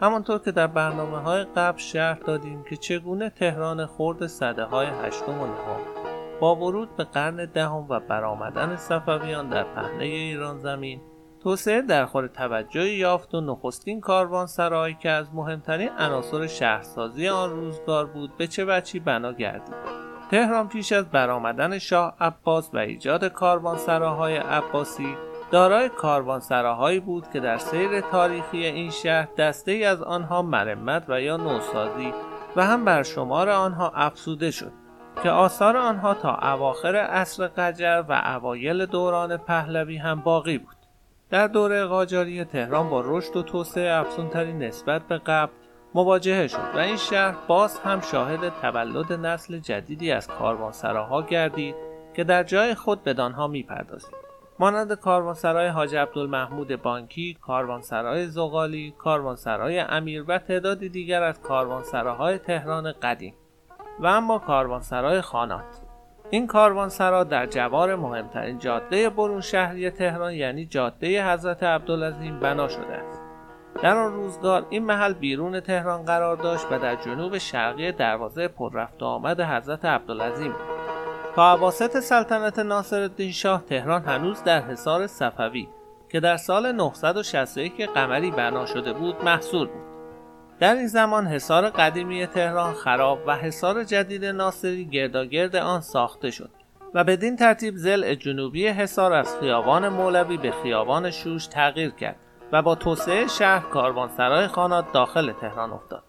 همانطور که در برنامه های قبل شرح دادیم که چگونه تهران خورد صده های هشتم و نهم با ورود به قرن دهم و برآمدن صفویان در پهنه ایران زمین توسعه در خور توجه یافت و نخستین سرایی که از مهمترین عناصر شهرسازی آن روزگار بود به چه وجهی بنا گردید؟ تهران پیش از برآمدن شاه عباس و ایجاد کاروانسراهای عباسی دارای کاروانسراهایی بود که در سیر تاریخی این شهر دسته ای از آنها مرمت و یا نوسازی و هم بر شمار آنها افسوده شد که آثار آنها تا اواخر عصر قجر و اوایل دوران پهلوی هم باقی بود. در دوره قاجاری تهران با رشد و توسعه افزونتری نسبت به قبل مواجهه شد و این شهر باز هم شاهد تولد نسل جدیدی از کاروانسراها گردید که در جای خود بدانها می‌پردازید. مانند کاروانسرای حاج عبدالمحمود بانکی، کاروانسرای زغالی، کاروانسرای امیر و تعدادی دیگر از کاروانسراهای تهران قدیم و اما کاروانسرای خانات. این کاروانسرا در جوار مهمترین جاده برون شهری تهران یعنی جاده حضرت عبدالعظیم بنا شده است. در آن روزگار این محل بیرون تهران قرار داشت و در جنوب شرقی دروازه پر رفت و آمد حضرت عبدالعظیم تا عواسط سلطنت ناصرالدین شاه تهران هنوز در حصار صفوی که در سال 961 قمری بنا شده بود محصول بود در این زمان حصار قدیمی تهران خراب و حصار جدید ناصری گرداگرد آن ساخته شد و بدین ترتیب زل جنوبی حصار از خیابان مولوی به خیابان شوش تغییر کرد و با توسعه شهر کاروانسرای خانات داخل تهران افتاد.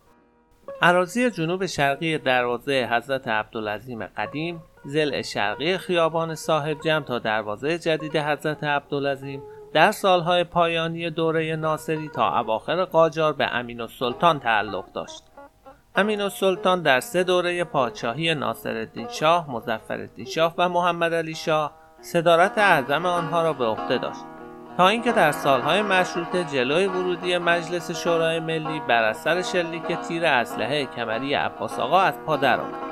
عراضی جنوب شرقی دروازه حضرت عبدالعظیم قدیم زل شرقی خیابان صاحب جمع تا دروازه جدید حضرت عبدالعظیم در سالهای پایانی دوره ناصری تا اواخر قاجار به امین السلطان تعلق داشت. امین السلطان در سه دوره پادشاهی ناصرالدین شاه، مظفرالدین شاه و محمد علی شاه صدارت اعظم آنها را به عهده داشت. تا اینکه در سالهای مشروطه جلوی ورودی مجلس شورای ملی بر اثر شلیک تیر اسلحه کمری عباس آقا از پا درآمد.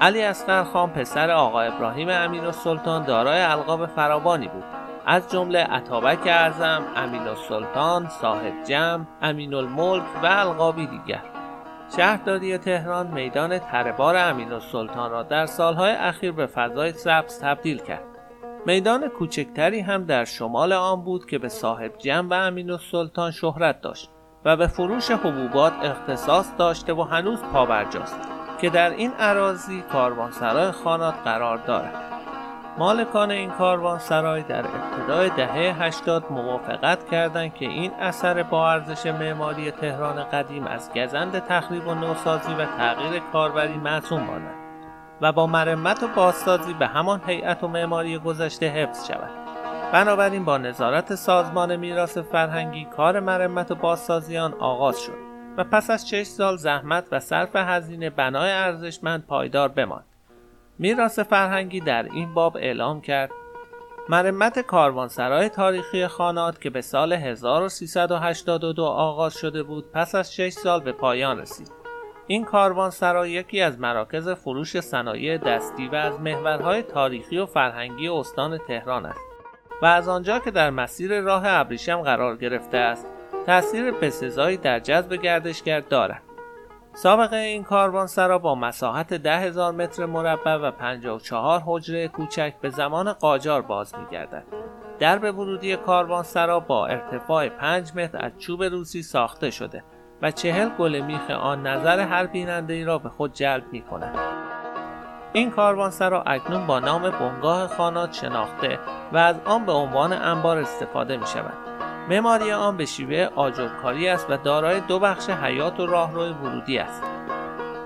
علی اصغر خان پسر آقا ابراهیم امین السلطان دارای القاب فراوانی بود از جمله عطابک اعظم، امین السلطان، صاحب جمع، امین الملک و القابی دیگر. شهرداری تهران میدان تربار امین السلطان را در سالهای اخیر به فضای سبز تبدیل کرد. میدان کوچکتری هم در شمال آن بود که به صاحب جمع و امین السلطان شهرت داشت و به فروش حبوبات اختصاص داشته و هنوز پابرجاست که در این عراضی کاروانسرای خانات قرار دارد. مالکان این کاروانسرای در ابتدای دهه 80 موافقت کردند که این اثر با ارزش معماری تهران قدیم از گزند تخریب و نوسازی و تغییر کاربری معصوم ماند و با مرمت و بازسازی به همان هیئت و معماری گذشته حفظ شود بنابراین با نظارت سازمان میراث فرهنگی کار مرمت و بازسازی آن آغاز شد و پس از 6 سال زحمت و صرف هزینه بنای ارزشمند پایدار بماند میراث فرهنگی در این باب اعلام کرد مرمت کاروانسرای تاریخی خانات که به سال 1382 آغاز شده بود پس از 6 سال به پایان رسید. این کاروانسرا یکی از مراکز فروش صنایع دستی و از محورهای تاریخی و فرهنگی استان تهران است و از آنجا که در مسیر راه ابریشم قرار گرفته است تأثیر بسزایی در جذب گردشگر دارد سابقه این کاروانسرا با مساحت ده هزار متر مربع و 54 حجره کوچک به زمان قاجار باز میگردد. درب ورودی کاروانسرا با ارتفاع 5 متر از چوب روسی ساخته شده و چهل گل میخ آن نظر هر بیننده ای را به خود جلب می کند. این کاروانسرا اکنون با نام بنگاه خانات شناخته و از آن به عنوان انبار استفاده می شود. معماری آن به شیوه آجرکاری است و دارای دو بخش حیات و راهرو ورودی است.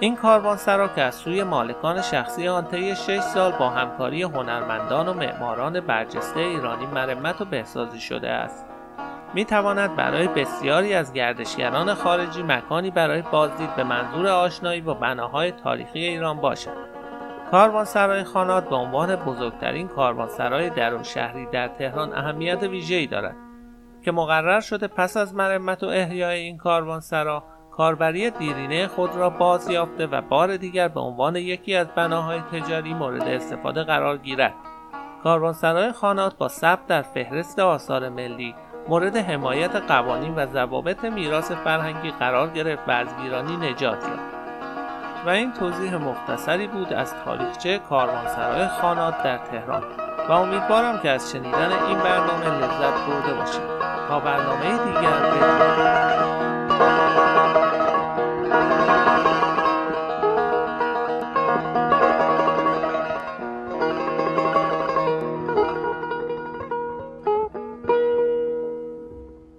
این کاروانسرا که از سوی مالکان شخصی آن طی 6 سال با همکاری هنرمندان و معماران برجسته ایرانی مرمت و بهسازی شده است. می تواند برای بسیاری از گردشگران خارجی مکانی برای بازدید به منظور آشنایی با بناهای تاریخی ایران باشد. کاروانسرای خانات به عنوان بزرگترین کاروانسرای درون شهری در تهران اهمیت ویژه‌ای دارد. که مقرر شده پس از مرمت و احیای این کاروانسرا کاربری دیرینه خود را باز یافته و بار دیگر به عنوان یکی از بناهای تجاری مورد استفاده قرار گیرد. کاروانسرای خانات با ثبت در فهرست آثار ملی مورد حمایت قوانین و ضوابط میراث فرهنگی قرار گرفت و از ویرانی نجات یافت. و این توضیح مختصری بود از تاریخچه کاروانسرای خانات در تهران. و امیدوارم که از شنیدن این برنامه لذت برده باشید. تا برنامه دیگر بدرود